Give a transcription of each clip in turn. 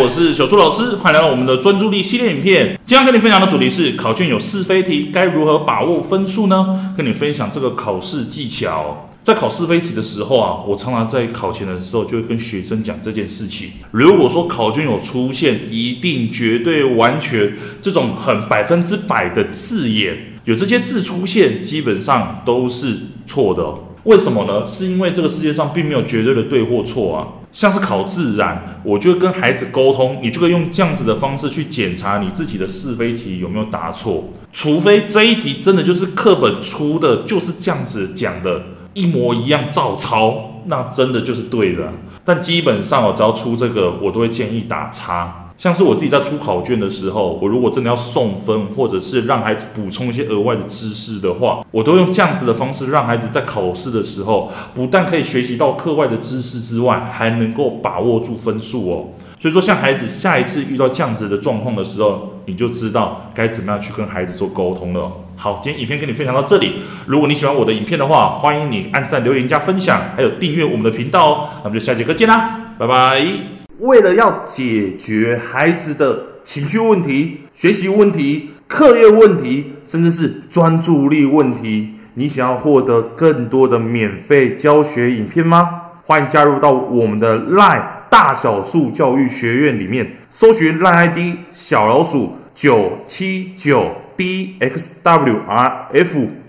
我是小苏老师，欢迎来到我们的专注力系列影片。今天跟你分享的主题是考卷有是非题，该如何把握分数呢？跟你分享这个考试技巧。在考是非题的时候啊，我常常在考前的时候就会跟学生讲这件事情。如果说考卷有出现一定、绝对、完全这种很百分之百的字眼，有这些字出现，基本上都是错的。为什么呢？是因为这个世界上并没有绝对的对或错啊。像是考自然，我就跟孩子沟通，你就可以用这样子的方式去检查你自己的是非题有没有答错。除非这一题真的就是课本出的，就是这样子讲的，一模一样照抄，那真的就是对的。但基本上我只要出这个，我都会建议打叉。像是我自己在出考卷的时候，我如果真的要送分，或者是让孩子补充一些额外的知识的话，我都用这样子的方式，让孩子在考试的时候，不但可以学习到课外的知识之外，还能够把握住分数哦。所以说，像孩子下一次遇到这样子的状况的时候，你就知道该怎么样去跟孩子做沟通了。好，今天影片跟你分享到这里。如果你喜欢我的影片的话，欢迎你按赞、留言、加分享，还有订阅我们的频道哦。那么就下节课见啦，拜拜。为了要解决孩子的情绪问题、学习问题、课业问题，甚至是专注力问题，你想要获得更多的免费教学影片吗？欢迎加入到我们的 LINE 大小树教育学院里面，搜寻 LINE ID 小老鼠九七九 dxwrf，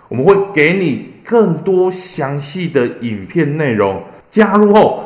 我们会给你更多详细的影片内容。加入后。